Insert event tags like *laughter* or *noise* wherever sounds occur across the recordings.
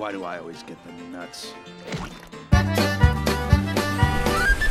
Why do I always get the nuts?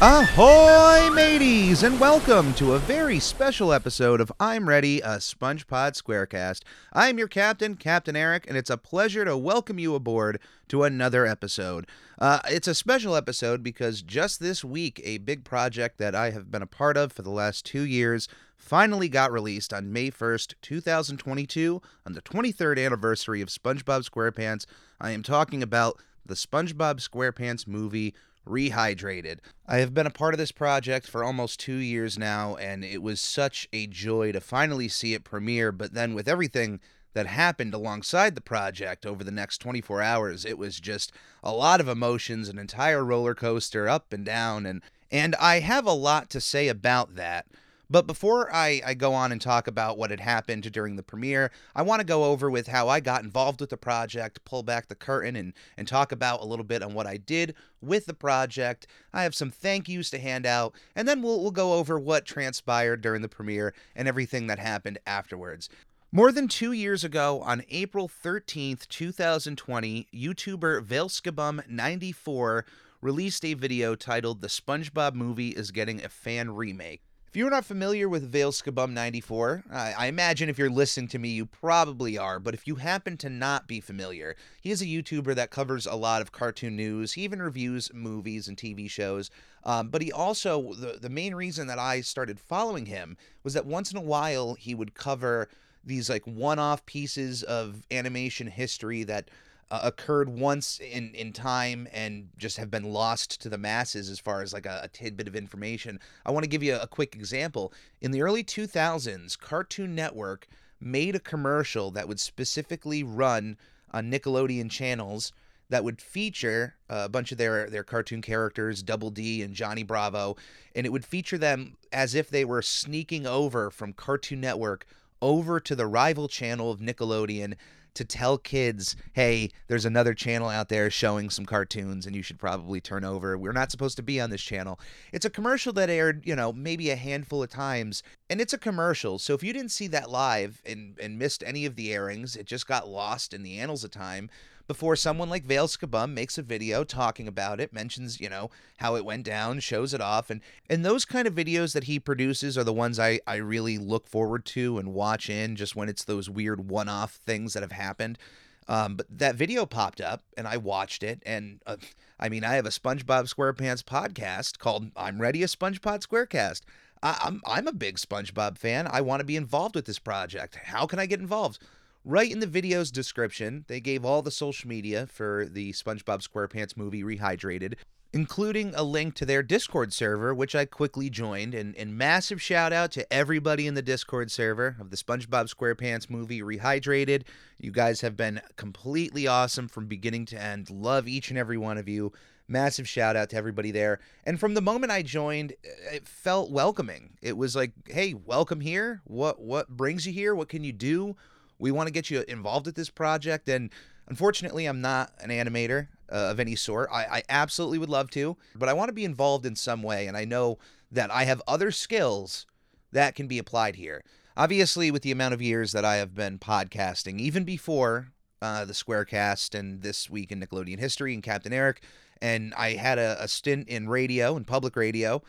Ahoy, mateys, and welcome to a very special episode of I'm Ready, a SpongeBob Squarecast. I'm your captain, Captain Eric, and it's a pleasure to welcome you aboard to another episode. Uh, it's a special episode because just this week, a big project that I have been a part of for the last two years finally got released on May 1st, 2022, on the 23rd anniversary of SpongeBob SquarePants. I am talking about the SpongeBob SquarePants movie Rehydrated. I have been a part of this project for almost two years now, and it was such a joy to finally see it premiere. But then, with everything that happened alongside the project over the next 24 hours, it was just a lot of emotions, an entire roller coaster up and down, and and I have a lot to say about that. But before I, I go on and talk about what had happened during the premiere, I want to go over with how I got involved with the project, pull back the curtain, and, and talk about a little bit on what I did with the project. I have some thank yous to hand out, and then we'll, we'll go over what transpired during the premiere and everything that happened afterwards. More than two years ago, on April 13th, 2020, YouTuber Vailskibum94 released a video titled The SpongeBob Movie is Getting a Fan Remake. If you're not familiar with Vale Vailskibum94, I, I imagine if you're listening to me, you probably are, but if you happen to not be familiar, he is a YouTuber that covers a lot of cartoon news. He even reviews movies and TV shows. Um, but he also, the, the main reason that I started following him was that once in a while he would cover these like one off pieces of animation history that uh, occurred once in in time and just have been lost to the masses as far as like a, a tidbit of information. I want to give you a, a quick example. In the early 2000s, Cartoon Network made a commercial that would specifically run on Nickelodeon channels that would feature a bunch of their their cartoon characters, Double D and Johnny Bravo, and it would feature them as if they were sneaking over from Cartoon Network over to the rival channel of Nickelodeon to tell kids, hey, there's another channel out there showing some cartoons and you should probably turn over. We're not supposed to be on this channel. It's a commercial that aired, you know, maybe a handful of times. And it's a commercial. So if you didn't see that live and, and missed any of the airings, it just got lost in the annals of time before someone like Vailskibum makes a video talking about it, mentions, you know, how it went down, shows it off. And, and those kind of videos that he produces are the ones I, I really look forward to and watch in just when it's those weird one off things that have happened. Um, but that video popped up and I watched it. And uh, I mean, I have a SpongeBob SquarePants podcast called I'm Ready a SpongeBob SquareCast. I, I'm, I'm a big SpongeBob fan. I want to be involved with this project. How can I get involved? Right in the video's description, they gave all the social media for the SpongeBob SquarePants movie Rehydrated, including a link to their Discord server, which I quickly joined. And, and massive shout out to everybody in the Discord server of the SpongeBob SquarePants movie Rehydrated. You guys have been completely awesome from beginning to end. Love each and every one of you. Massive shout out to everybody there. And from the moment I joined, it felt welcoming. It was like, hey, welcome here. What what brings you here? What can you do? We want to get you involved with this project. And unfortunately, I'm not an animator uh, of any sort. I, I absolutely would love to, but I want to be involved in some way. And I know that I have other skills that can be applied here. Obviously, with the amount of years that I have been podcasting, even before uh, the Squarecast and this week in Nickelodeon history and Captain Eric, and I had a, a stint in radio and public radio.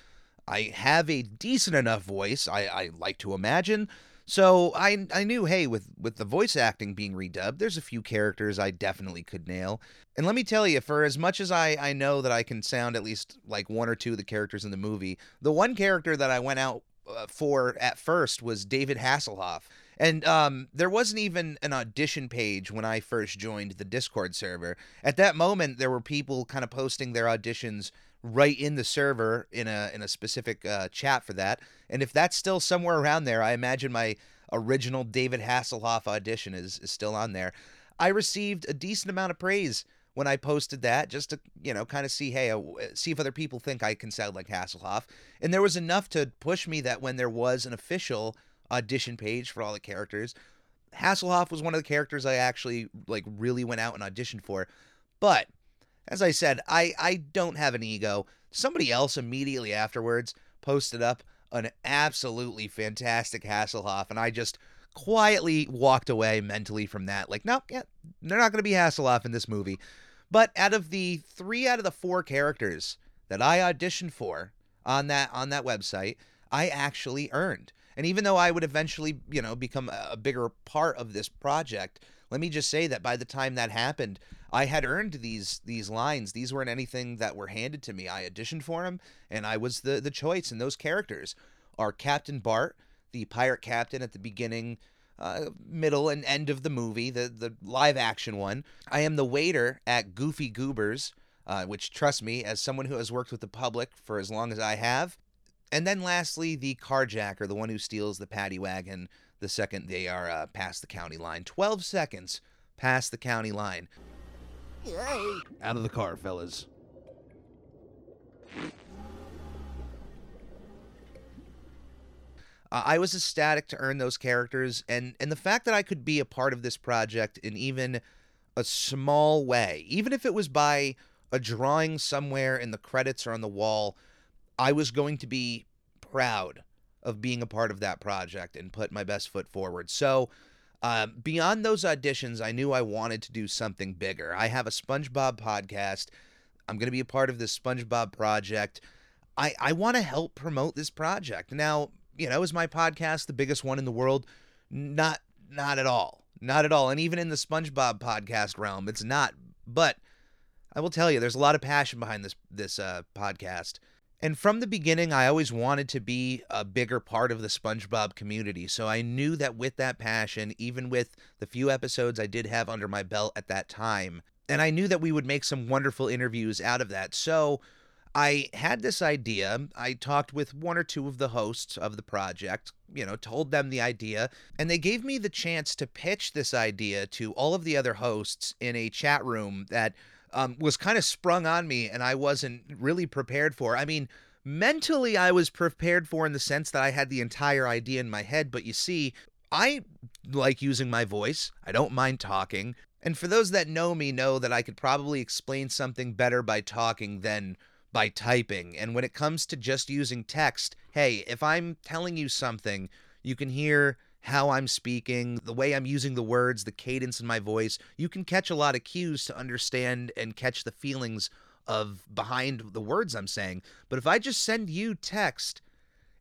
I have a decent enough voice, I, I like to imagine, so I I knew, hey, with with the voice acting being redubbed, there's a few characters I definitely could nail. And let me tell you, for as much as I I know that I can sound at least like one or two of the characters in the movie, the one character that I went out uh, for at first was David Hasselhoff. And um, there wasn't even an audition page when I first joined the Discord server. At that moment, there were people kind of posting their auditions right in the server in a in a specific uh, chat for that. And if that's still somewhere around there, I imagine my original David Hasselhoff audition is, is still on there. I received a decent amount of praise when I posted that, just to you know kind of see hey uh, see if other people think I can sound like Hasselhoff. And there was enough to push me that when there was an official audition page for all the characters, Hasselhoff was one of the characters I actually like really went out and auditioned for. But as I said, I, I don't have an ego. Somebody else immediately afterwards posted up an absolutely fantastic Hasselhoff, and I just quietly walked away mentally from that. Like, no, yeah, they're not going to be Hasselhoff in this movie. But out of the three out of the four characters that I auditioned for on that on that website, I actually earned. And even though I would eventually, you know, become a bigger part of this project, let me just say that by the time that happened, I had earned these these lines. These weren't anything that were handed to me. I auditioned for them, and I was the the choice. And those characters are Captain Bart, the pirate captain at the beginning, uh, middle, and end of the movie, the the live action one. I am the waiter at Goofy Goobers, uh, which trust me, as someone who has worked with the public for as long as I have. And then lastly, the carjacker, the one who steals the paddy wagon the second they are uh, past the county line. 12 seconds past the county line. Out of the car, fellas. Uh, I was ecstatic to earn those characters, and and the fact that I could be a part of this project in even a small way, even if it was by a drawing somewhere in the credits or on the wall, I was going to be proud of being a part of that project and put my best foot forward. So, um, beyond those auditions, I knew I wanted to do something bigger. I have a SpongeBob podcast. I'm going to be a part of this SpongeBob project. I, I want to help promote this project. Now, you know, is my podcast the biggest one in the world? Not not at all. Not at all. And even in the SpongeBob podcast realm, it's not. But I will tell you, there's a lot of passion behind this this uh, podcast. And from the beginning, I always wanted to be a bigger part of the SpongeBob community. So I knew that with that passion, even with the few episodes I did have under my belt at that time, and I knew that we would make some wonderful interviews out of that. So I had this idea. I talked with one or two of the hosts of the project, you know, told them the idea, and they gave me the chance to pitch this idea to all of the other hosts in a chat room that um, was kind of sprung on me and I wasn't really prepared for. I mean, mentally, I was prepared for in the sense that I had the entire idea in my head, but you see, I like using my voice, I don't mind talking. And for those that know me, know that I could probably explain something better by talking than by typing. And when it comes to just using text, hey, if I'm telling you something, you can hear how I'm speaking, the way I'm using the words, the cadence in my voice, you can catch a lot of cues to understand and catch the feelings of behind the words I'm saying. But if I just send you text,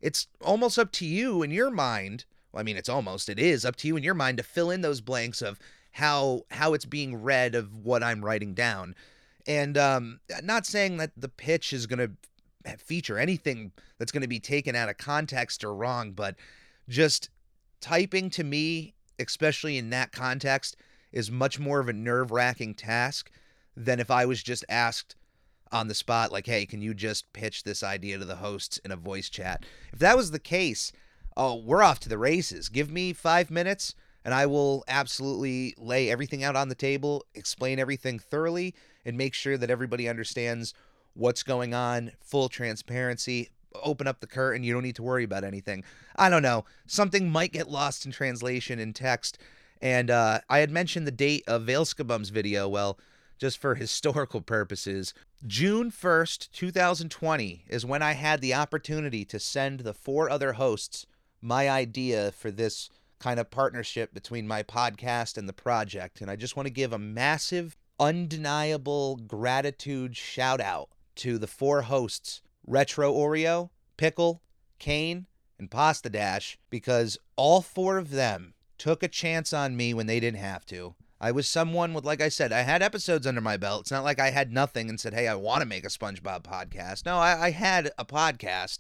it's almost up to you in your mind. Well, I mean, it's almost it is up to you in your mind to fill in those blanks of how how it's being read of what I'm writing down. And um, not saying that the pitch is going to feature anything that's going to be taken out of context or wrong, but just typing to me, especially in that context, is much more of a nerve wracking task than if I was just asked on the spot, like, hey, can you just pitch this idea to the hosts in a voice chat? If that was the case, oh, we're off to the races. Give me five minutes and I will absolutely lay everything out on the table, explain everything thoroughly, and make sure that everybody understands what's going on, full transparency, open up the curtain. You don't need to worry about anything. I don't know. Something might get lost in translation in text. And uh, I had mentioned the date of Vailskibum's video. Well, just for *laughs* historical purposes, June 1st, 2020 is when I had the opportunity to send the four other hosts my idea for this kind of partnership between my podcast and the project. And I just want to give a massive, undeniable gratitude shout out to the four hosts Retro Oreo, Pickle, Kane, and Pasta Dash because all four of them took a chance on me when they didn't have to. I was someone with, like I said, I had episodes under my belt. It's not like I had nothing and said, hey, I want to make a SpongeBob podcast. No, I, I had a podcast,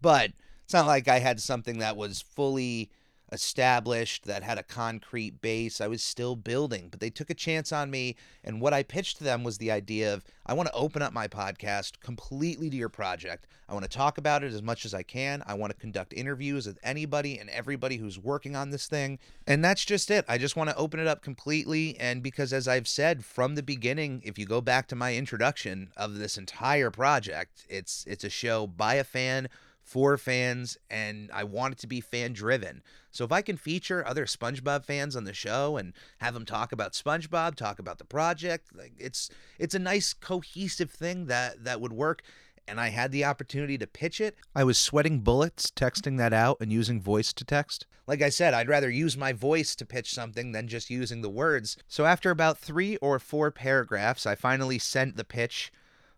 but it's not like I had something that was fully established that had a concrete base. I was still building, but they took a chance on me. And what I pitched to them was the idea of I want to open up my podcast completely to your project. I want to talk about it as much as I can. I want to conduct interviews with anybody and everybody who's working on this thing. And that's just it. I just want to open it up completely. And because, as I've said from the beginning, if you go back to my introduction of this entire project, it's it's a show by a fan for fans and I want it to be fan driven. So if I can feature other SpongeBob fans on the show and have them talk about SpongeBob, talk about the project, like it's it's a nice cohesive thing that that would work. and I had the opportunity to pitch it, I was sweating bullets texting that out and using voice to text. Like I said, I'd rather use my voice to pitch something than just using the words. So after about three or four paragraphs, I finally sent the pitch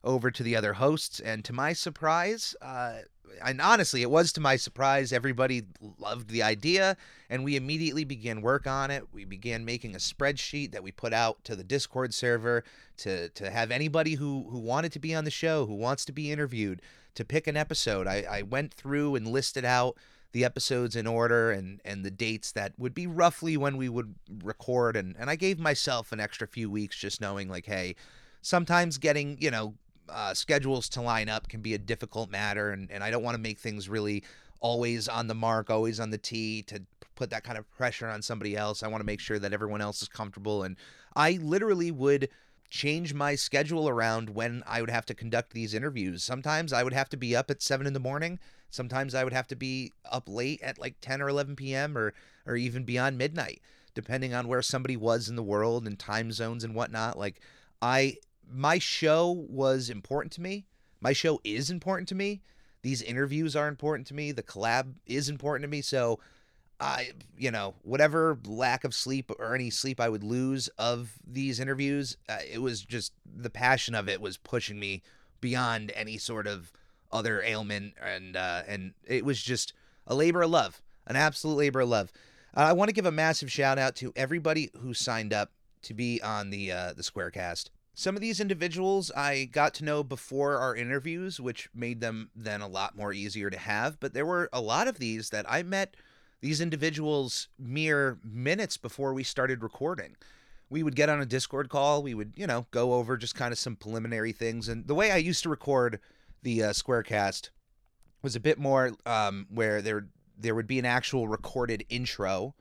over to the other hosts, and to my surprise, uh, and honestly, it was to my surprise, everybody loved the idea, and we immediately began work on it. We began making a spreadsheet that we put out to the Discord server to to have anybody who who wanted to be on the show, who wants to be interviewed, to pick an episode. I, I went through and listed out the episodes in order and and the dates that would be roughly when we would record and and I gave myself an extra few weeks just knowing like hey sometimes getting you know uh, schedules to line up can be a difficult matter, and, and I don't want to make things really always on the mark, always on the tee to put that kind of pressure on somebody else. I want to make sure that everyone else is comfortable, and I literally would change my schedule around when I would have to conduct these interviews. Sometimes I would have to be up at seven in the morning. Sometimes I would have to be up late at like 10 or 11 p.m. or or even beyond midnight, depending on where somebody was in the world and time zones and whatnot. Like I my show was important to me. My show is important to me. These interviews are important to me. The collab is important to me. So, I, you know, whatever lack of sleep or any sleep I would lose of these interviews, uh, it was just the passion of it was pushing me beyond any sort of other ailment, and uh, and it was just a labor of love, an absolute labor of love. Uh, I want to give a massive shout out to everybody who signed up to be on the uh, the Squarecast. Some of these individuals I got to know before our interviews, which made them then a lot more easier to have. But there were a lot of these that I met these individuals mere minutes before we started recording. We would get on a Discord call. We would, you know, go over just kind of some preliminary things. And the way I used to record the uh, Squarecast was a bit more um, where there there would be an actual recorded intro.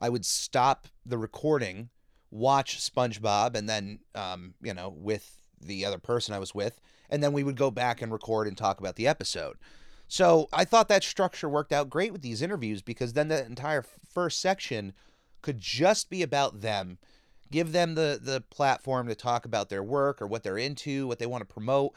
I would stop the recording watch SpongeBob and then, um, you know, with the other person I was with, and then we would go back and record and talk about the episode. So I thought that structure worked out great with these interviews because then the entire first section could just be about them, give them the the platform to talk about their work or what they're into, what they want to promote.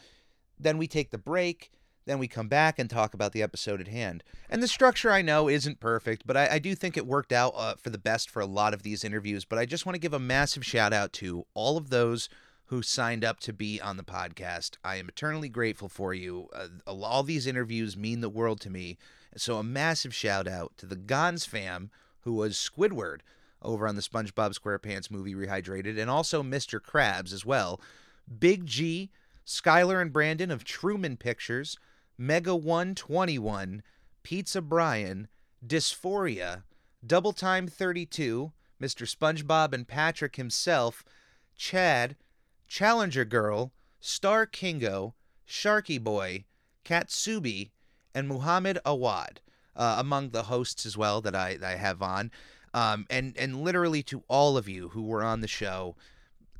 Then we take the break then we come back and talk about the episode at hand. And the structure I know isn't perfect, but I, I do think it worked out uh, for the best for a lot of these interviews. But I just want to give a massive shout out to all of those who signed up to be on the podcast. I am eternally grateful for you. Uh, all these interviews mean the world to me. So a massive shout out to the Gons fam, who was Squidward over on the SpongeBob SquarePants movie Rehydrated, and also Mr. Krabs as well. Big G, Skylar and Brandon of Truman Pictures, Mega 121, Pizza Brian, Dysphoria, Double Time 32, Mr. SpongeBob and Patrick himself, Chad, Challenger Girl, Star Kingo, Sharky Boy, Katsubi, and Muhammad Awad, uh, among the hosts as well that I, that I have on. Um, and, and literally to all of you who were on the show,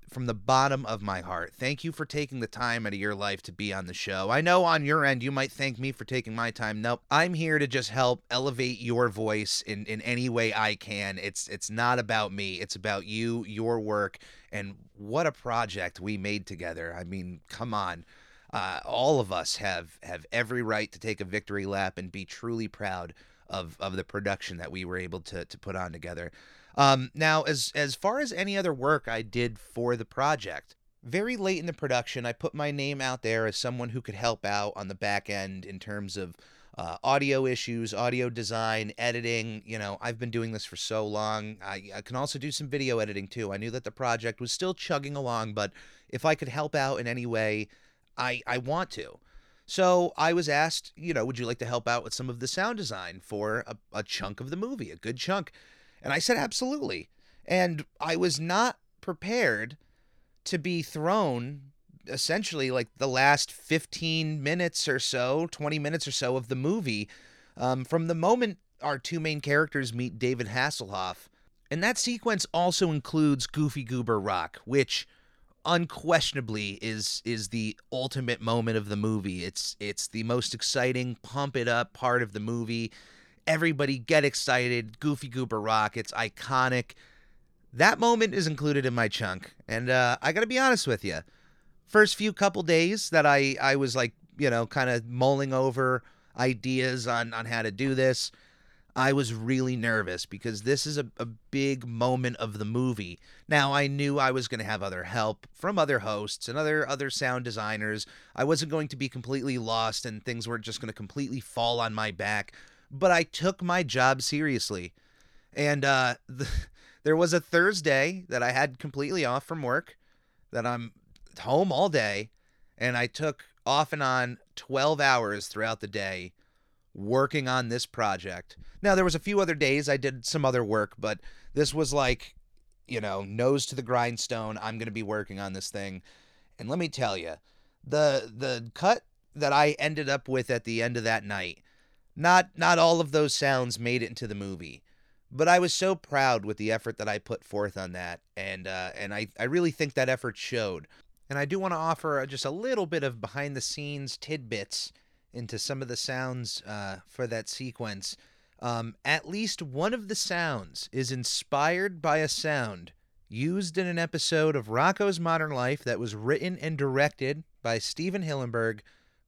from the bottom of my heart. Thank you for taking the time out of your life to be on the show. I know on your end you might thank me for taking my time. Nope. I'm here to just help elevate your voice in, in any way I can. It's it's not about me. It's about you, your work, and what a project we made together. I mean, come on. Uh, all of us have have every right to take a victory lap and be truly proud of of the production that we were able to to put on together. Um, now, as as far as any other work I did for the project, very late in the production, I put my name out there as someone who could help out on the back end in terms of uh, audio issues, audio design, editing. You know, I've been doing this for so long. I, I can also do some video editing too. I knew that the project was still chugging along, but if I could help out in any way, I I want to. So I was asked, you know, would you like to help out with some of the sound design for a, a chunk of the movie, a good chunk? And I said, absolutely. And I was not prepared to be thrown essentially like the last 15 minutes or so, 20 minutes or so of the movie um, from the moment our two main characters meet David Hasselhoff. And that sequence also includes Goofy Goober Rock, which unquestionably is is the ultimate moment of the movie. It's it's the most exciting, pump it up part of the movie everybody get excited. Goofy Goober Rock. It's iconic. That moment is included in my chunk. And uh, I got to be honest with you. First few couple days that I, I was like you know, kind of mulling over ideas on on how to do this, I was really nervous because this is a, a big moment of the movie. Now I knew I was going to have other help from other hosts and other other sound designers. I wasn't going to be completely lost and things weren't just going to completely fall on my back. But I took my job seriously, and uh, the, *laughs* there was a Thursday that I had completely off from work, that I'm home all day, and I took off and on 12 hours throughout the day working on this project. Now there was a few other days I did some other work, but this was like, you know, nose to the grindstone. I'm going to be working on this thing. And let me tell you, the the cut that I ended up with at the end of that night, not not all of those sounds made it into the movie. But I was so proud with the effort that I put forth on that, and uh, and I, I really think that effort showed. And I do want to offer just a little bit of behind the scenes tidbits into some of the sounds uh, for that sequence. Um, at least one of the sounds is inspired by a sound used in an episode of Rocko's Modern Life that was written and directed by Stephen Hillenburg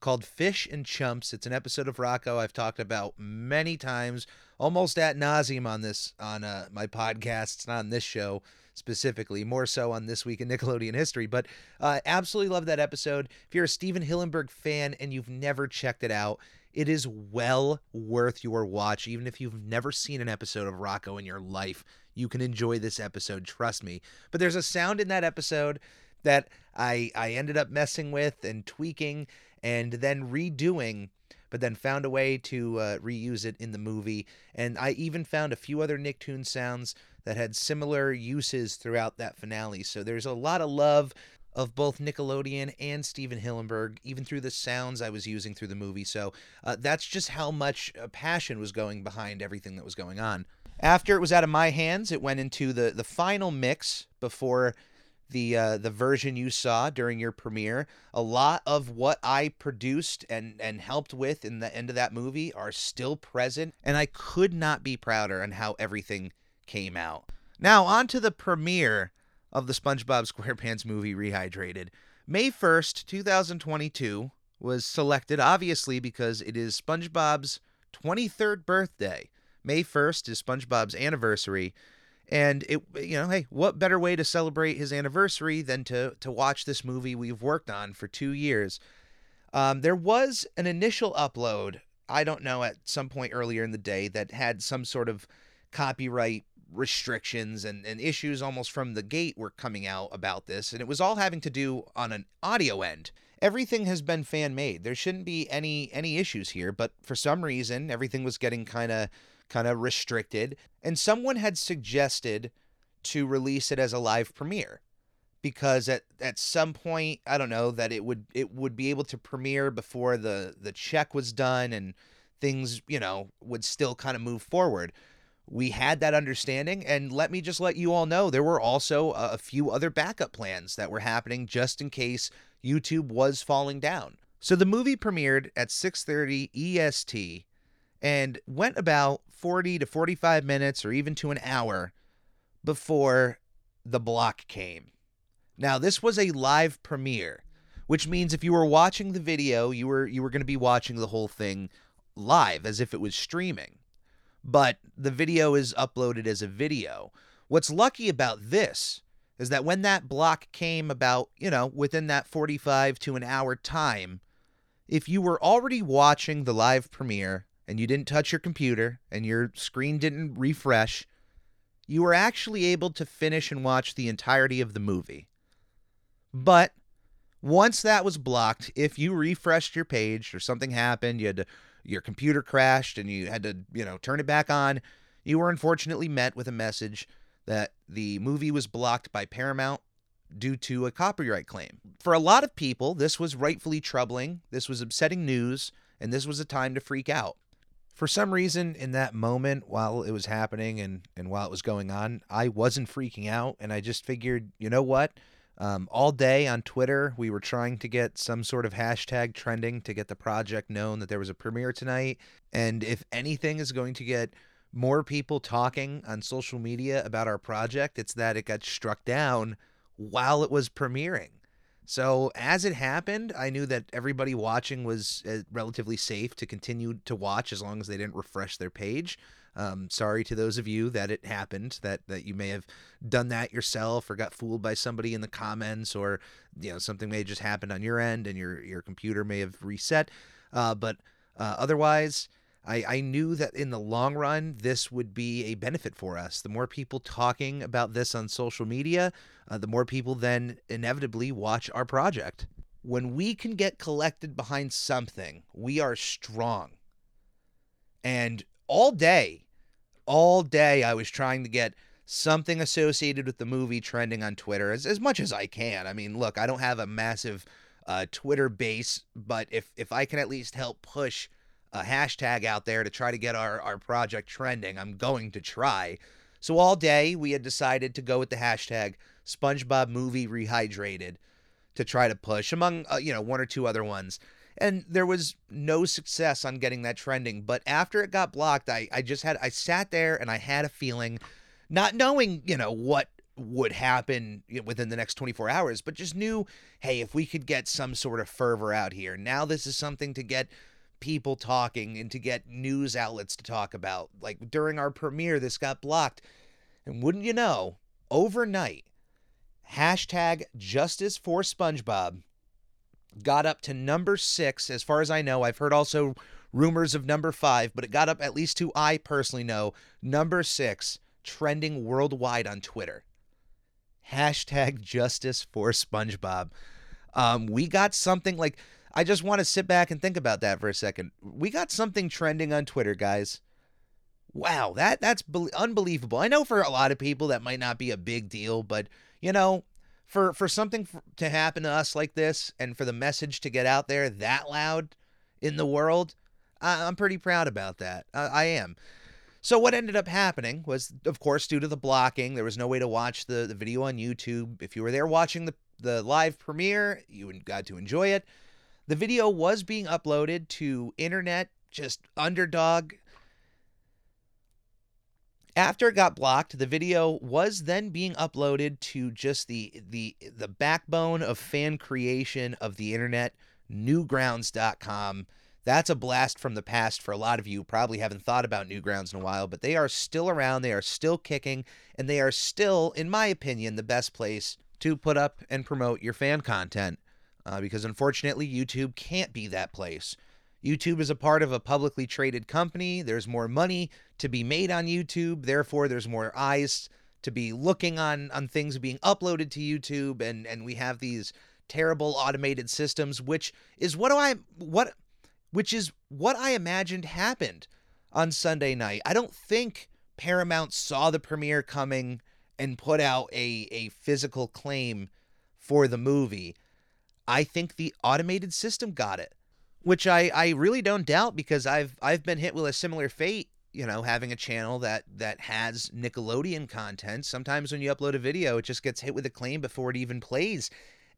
called Fish and Chumps. It's an episode of Rocko I've talked about many times, almost at nauseum on this on uh, my podcasts, not on this show specifically, more so on This Week in Nickelodeon History. But uh, absolutely love that episode. If you're a Stephen Hillenburg fan and you've never checked it out, it is well worth your watch. Even if you've never seen an episode of Rocko in your life, you can enjoy this episode, trust me. But there's a sound in that episode that I I ended up messing with and tweaking and then redoing but then found a way to uh, reuse it in the movie. And I even found a few other Nicktoon sounds that had similar uses throughout that finale. So there's a lot of love of both Nickelodeon and Stephen Hillenburg, even through the sounds I was using through the movie. So uh, that's just how much uh, passion was going behind everything that was going on. After it was out of my hands, it went into the the final mix before the uh, the version you saw during your premiere. A lot of what I produced and and helped with in the end of that movie are still present, and I could not be prouder on how everything came out. Now, on to the premiere of the SpongeBob *laughs* SquarePants movie Rehydrated. May 1st, 2022 was selected obviously because it is SpongeBob's 23rd birthday. May 1st is SpongeBob's anniversary. And it you know, hey, what better way to celebrate his anniversary than to to watch this movie we've worked on for 2 years. Um, there was an initial upload, I don't know, at some point earlier in the day that had some sort of copyright restrictions and, and issues almost from the gate were coming out about this, and it was all having to do on an audio end. Everything has been fan made. There shouldn't be any any issues here, but for some reason everything was getting kind of kind of restricted, and someone had suggested to release it as a live premiere because at at some point I don't know that it would it would be able to premiere before the the check was done and things you know would still kind of move forward we had that understanding and let me just let you all know there were also a few other backup plans that were happening just in case YouTube was falling down. So the movie premiered at 6:30 EST and went about 40 to 45 minutes or even to an hour before the block came. Now, this was a live premiere, which means if you were watching the video, you were you were going to be watching the whole thing live as if it was streaming but the video is uploaded as a video. What's lucky about this is that when that block came about, you know, within that 45 to an hour time, if you were already watching the live premiere and you didn't touch your computer and your screen didn't refresh, you were actually able to finish and watch the entirety of the movie. But once that was blocked, if you refreshed your page or something happened, you had to your computer crashed and you had to, you know, turn it back on, you were unfortunately met with a message that the movie was blocked by Paramount due to a copyright claim. For a lot of people, this was rightfully troubling, this was upsetting news, and this was a time to freak out. For some reason, in that moment while it was happening and, and while it was going on, I wasn't freaking out, and I just figured, you know what? Um, all day on Twitter, we were trying to get some sort of hashtag trending to get the project known that there was a premiere tonight. And if anything is going to get more people talking on social media about our project, it's that it got struck down while it was premiering. So as it happened, I knew that everybody watching was uh, relatively safe to continue to watch as long as they didn't refresh their page. Um, sorry to those of you that it happened that that you may have done that yourself or got fooled by somebody in the comments or you know something may have just happened on your end and your your computer may have reset. Uh, but uh, otherwise, I, I knew that in the long run, this would be a benefit for us. The more people talking about this on social media, uh, the more people then inevitably watch our project. When we can get collected behind something, we are strong. And all day, all day, I was trying to get something associated with the movie trending on Twitter as, as much as I can. I mean, look, I don't have a massive uh, Twitter base, but if, if I can at least help push a hashtag out there to try to get our, our project trending. I'm going to try. So all day we had decided to go with the hashtag SpongeBob movie rehydrated to try to push among uh, you know one or two other ones. And there was no success on getting that trending. But after it got blocked, I, I just had I sat there and I had a feeling, not knowing, you know, what would happen within the next 24 hours, but just knew, hey, if we could get some sort of fervor out here, now this is something to get people talking and to get news outlets to talk about. Like during our premiere, this got blocked. And wouldn't you know, overnight, hashtag justice for SpongeBob got up to number six. As far as I know, I've heard also rumors of number five, but it got up at least to I personally know number six trending worldwide on Twitter. Hashtag justice for SpongeBob. Um, we got something like I just want to sit back and think about that for a second. We got something trending on Twitter, guys. Wow, that that's be- unbelievable. I know for a lot of people that might not be a big deal, but you know, for for something f- to happen to us like this and for the message to get out there that loud in the world, I- am pretty proud about that. I-, I am. So what ended up happening was, of course, due to the blocking, there was no way to watch the, the video on YouTube. If you were there watching the the live premiere, you got to enjoy it. The video was being uploaded to internet, just underdog. After it got blocked, the video was then being uploaded to just the the the backbone of fan creation of the internet, newgrounds.com. That's a blast from the past for a lot of you. Probably haven't thought about Newgrounds in a while, but they are still around. They are still kicking, and they are still, in my opinion, the best place to put up and promote your fan content uh, because unfortunately, YouTube can't be that place. YouTube is a part of a publicly traded company. There's more money to be made on YouTube. Therefore, there's more eyes to be looking on on things being uploaded to YouTube, and and we have these terrible automated systems, which is what do I what, which is what I imagined happened on Sunday night. I don't think Paramount saw the premiere coming and put out a a physical claim for the movie. I think the automated system got it, which I, I really don't doubt because I've I've been hit with a similar fate. You know, having a channel that that has Nickelodeon content. Sometimes when you upload a video, it just gets hit with a claim before it even plays,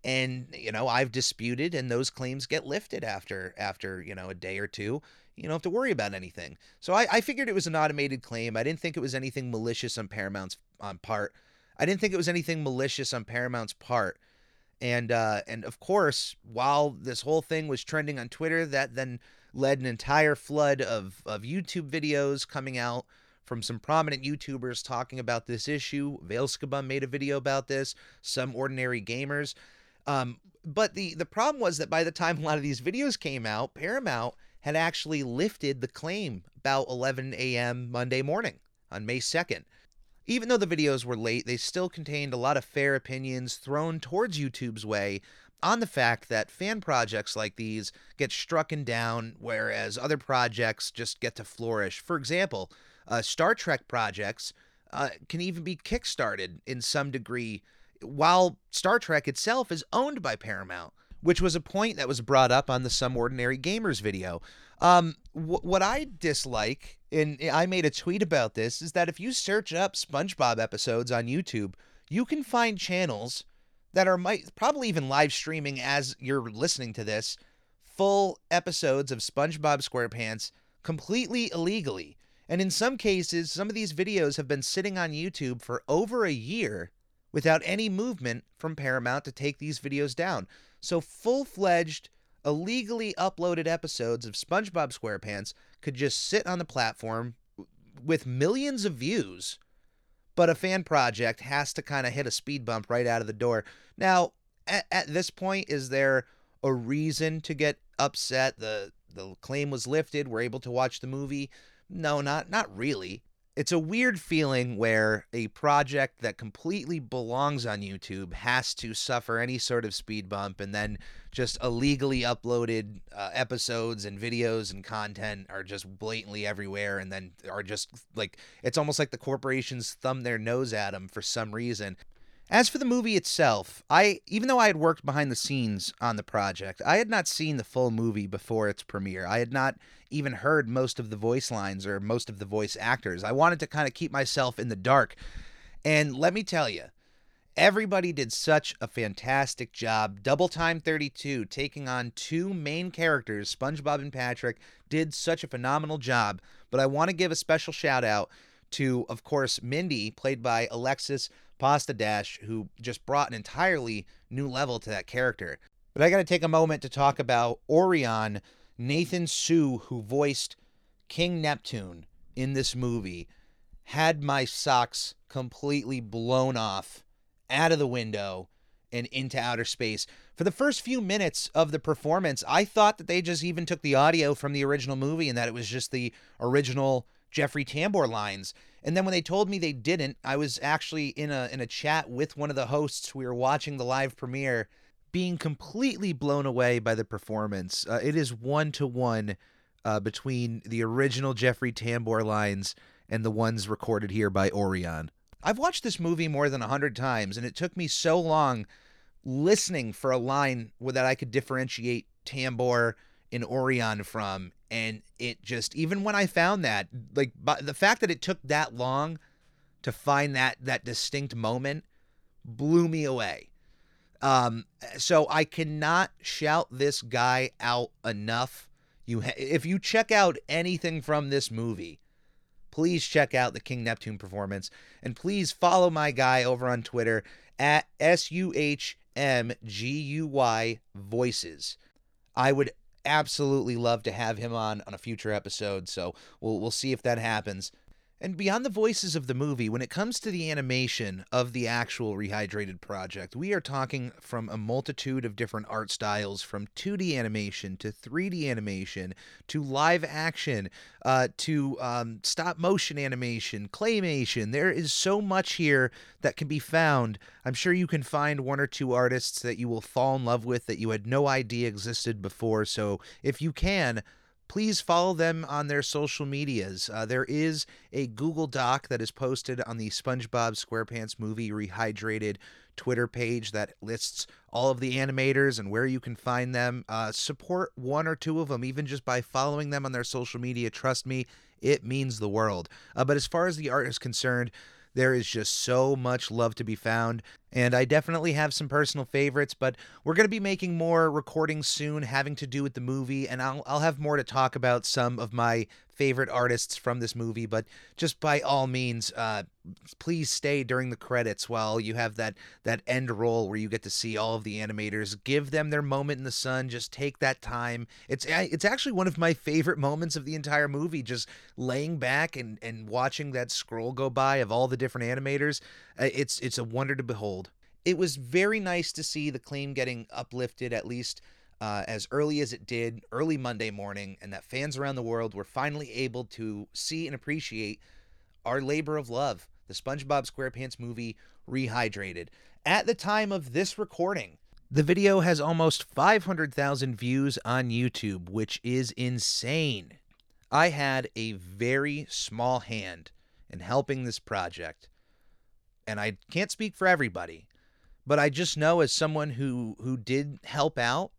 and you know I've disputed, and those claims get lifted after after you know a day or two. You don't have to worry about anything. So I, I figured it was an automated claim. I didn't think it was anything malicious on Paramount's on part. I didn't think it was anything malicious on Paramount's part and uh, and of course, while this whole thing was trending on Twitter, that then led an entire flood of of YouTube videos coming out from some prominent YouTubers talking about this issue. Vailskibum made a video about this. Some ordinary gamers. Um, but the the problem was that by the time a lot of these videos came out, Paramount had actually lifted the claim about 11 a.m. Monday morning on May 2nd. Even though the videos were late, they still contained a lot of fair opinions thrown towards YouTube's way on the fact that fan projects like these get struck and down, whereas other projects just get to flourish. For example, uh, Star Trek projects uh, can even be kickstarted in some degree, while Star Trek itself is owned by Paramount, which was a point that was brought up on the Some Ordinary Gamers video. Um, wh- what I dislike and I made a tweet about this, is that if you search up SpongeBob episodes on YouTube, you can find channels that are might probably even live streaming as you're listening to this full episodes of SpongeBob SquarePants completely illegally. And in some cases, some of these videos have been sitting on YouTube for over a year without any movement from Paramount to take these videos down. So full fledged, illegally uploaded episodes of SpongeBob SquarePants could just sit on the platform with millions of views, but a fan project has to kind of hit a speed bump right out of the door. Now, at, at this point, is there a reason to get upset? The the claim was lifted. We're able to watch the movie. No, not not really. It's a weird feeling where a project that completely belongs on YouTube has to suffer any sort of speed bump, and then just illegally uploaded uh, episodes and videos and content are just blatantly everywhere, and then are just like it's almost like the corporations thumb their nose at them for some reason. As for the movie itself, I even though I had worked behind the scenes on the project, I had not seen the full movie before its premiere. I had not even heard most of the voice lines or most of the voice actors. I wanted to kind of keep myself in the dark. And let me tell you, everybody did such a fantastic job. Double Time 32 taking on two main characters, SpongeBob and Patrick, did such a phenomenal job. But I want to give a special shout out to, of course, Mindy, played by Alexis Pasta Dash, who just brought an entirely new level to that character. But I got to take a moment to talk about Orion, Nathan Sue, who voiced King Neptune in this movie, had my socks completely blown off out of the window and into outer space. For the first few minutes of the performance, I thought that they just even took the audio from the original movie and that it was just the original Jeffrey Tambor lines. And then when they told me they didn't, I was actually in a in a chat with one of the hosts. We were watching the live premiere, being completely blown away by the performance. Uh, it is one to one between the original Jeffrey Tambor lines and the ones recorded here by Orion. I've watched this movie more than a hundred times, and it took me so long listening for a line that I could differentiate Tambor and Orion from and it just even when I found that like the fact that it took that long to find that that distinct moment blew me away. Um, so I cannot shout this guy out enough. You ha- if you check out anything from this movie, please check out the King Neptune performance and please follow my guy over on Twitter at S U H M G U Y voices. I would absolutely love to have him on on a future episode. So we'll we'll see if that happens. And beyond the voices of the movie, when it comes to the animation of the actual Rehydrated project, we are talking from a multitude of different art styles from 2D animation to 3D animation to live action uh, to um, stop motion animation, claymation. There is so much here that can be found. I'm sure you can find one or two artists that you will fall in love with that you had no idea existed before. So if you can, please follow them on their social medias. Uh, there is a Google Doc that is posted on the SpongeBob SquarePants movie rehydrated Twitter page that lists all of the animators and where you can find them. Uh, support one or two of them, even just by following them on their social media. Trust me, it means the world. Uh, but as far as the art is concerned, there is just so much love to be found. And I definitely have some personal favorites, but we're going to be making more recordings soon having to do with the movie, and I'll, I'll have more to talk about some of my favorite artists from this movie. But just by all means, uh, please stay during the credits while you have that, that end roll where you get to see all of the animators. Give them their moment in the sun. Just take that time. It's, it's actually one of my favorite moments of the entire movie, just laying back and, and watching that scroll go by of all the different animators. Uh, it's, it's a wonder to behold it was very nice to see the claim getting uplifted at least uh, as early as it did early Monday morning, and that fans around the world were finally able to see and appreciate our labor of love, the SpongeBob SquarePants movie Rehydrated. At the time of this recording, the video has almost 500,000 views on YouTube, which is insane. I had a very small hand in helping this project, and I can't speak for everybody, but I just know as someone who who did help out,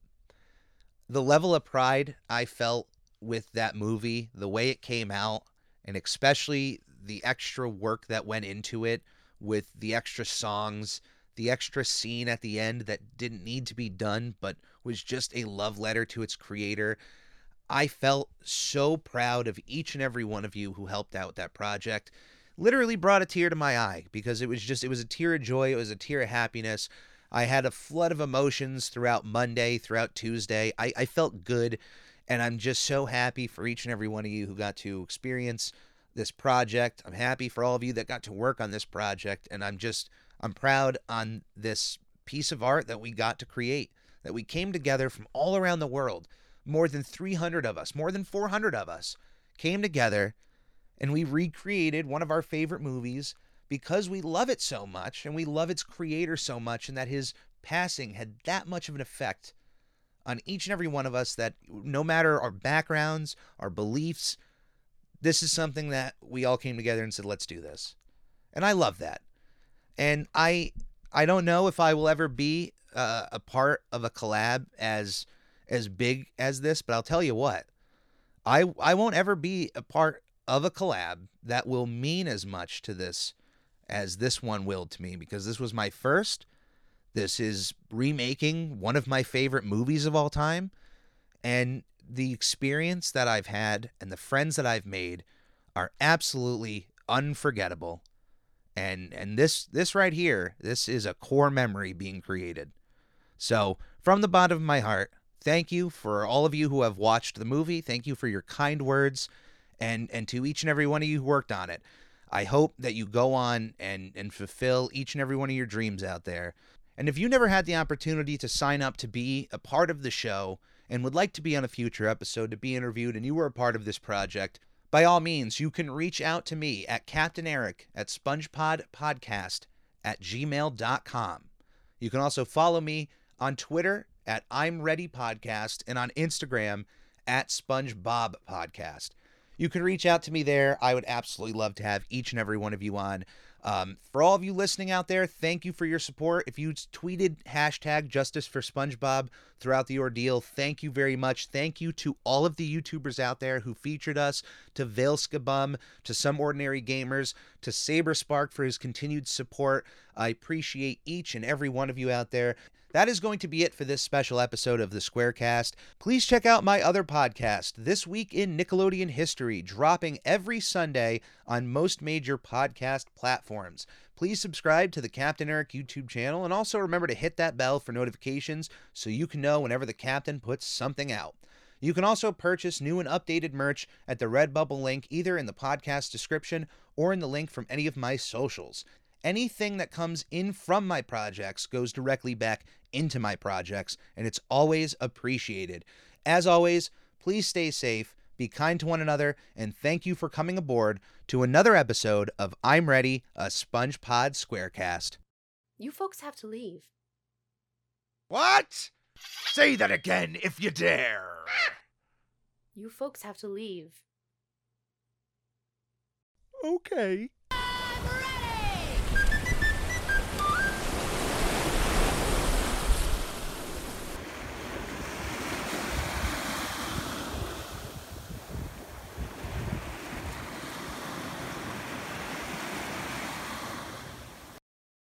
the level of pride I felt with that movie, the way it came out, and especially the extra work that went into it with the extra songs, the extra scene at the end that didn't need to be done but was just a love letter to its creator. I felt so proud of each and every one of you who helped out with that project literally brought a tear to my eye because it was just, it was a tear of joy. It was a tear of happiness. I had a flood of emotions throughout Monday, throughout Tuesday. I, I felt good. And I'm just so happy for each and every one of you who got to experience this project. I'm happy for all of you that got to work on this project. And I'm just, I'm proud on this piece of art that we got to create, that we came together from all around the world. More than 300 of us, more than 400 of us came together and we recreated one of our favorite movies because we love it so much and we love its creator so much and that his passing had that much of an effect on each and every one of us that no matter our backgrounds, our beliefs, this is something that we all came together and said let's do this. And I love that. And I I don't know if I will ever be uh, a part of a collab as as big as this, but I'll tell you what. I I won't ever be a part of a collab that will mean as much to this as this one will to me because this was my first. This is remaking one of my favorite movies of all time. And the experience that I've had and the friends that I've made are absolutely unforgettable. And and this this right here, this is a core memory being created. So, from the bottom of my heart, thank you for all of you who have watched the movie. Thank you for your kind words and and to each and every one of you who worked on it. I hope that you go on and, and fulfill each and every one of your dreams out there. And if you never had the opportunity to sign up to be a part of the show and would like to be on a future episode to be interviewed and you were a part of this project, by all means, you can reach out to me at Captain Eric at SpongePodPodcast at gmail.com. You can also follow me on Twitter at I'm Ready Podcast and on Instagram at SpongeBob Podcast you can reach out to me there. I would absolutely love to have each and every one of you on. Um, for all of you listening out there, thank you for your support. If you tweeted hashtag justice for SpongeBob throughout the ordeal, thank you very much. Thank you to all of the YouTubers out there who featured us, to Vailskibum, to Some Ordinary Gamers, to Saber Spark for his continued support. I appreciate each and every one of you out there. That is going to be it for this special episode of the Squarecast. Please check out my other podcast, This Week in Nickelodeon History, dropping every Sunday on most major podcast platforms. Please subscribe to the Captain Eric YouTube channel and also remember to hit that bell for notifications so you can know whenever the captain puts something out. You can also purchase new and updated merch at the Redbubble link either in the podcast description or in the link from any of my socials. Anything that comes in from my projects goes directly back into my projects, and it's always appreciated. As always, please stay safe, be kind to one another, and thank you for coming aboard to another episode of I'm Ready, a SpongePod Squarecast. You folks have to leave. What? Say that again if you dare. You folks have to leave. Okay.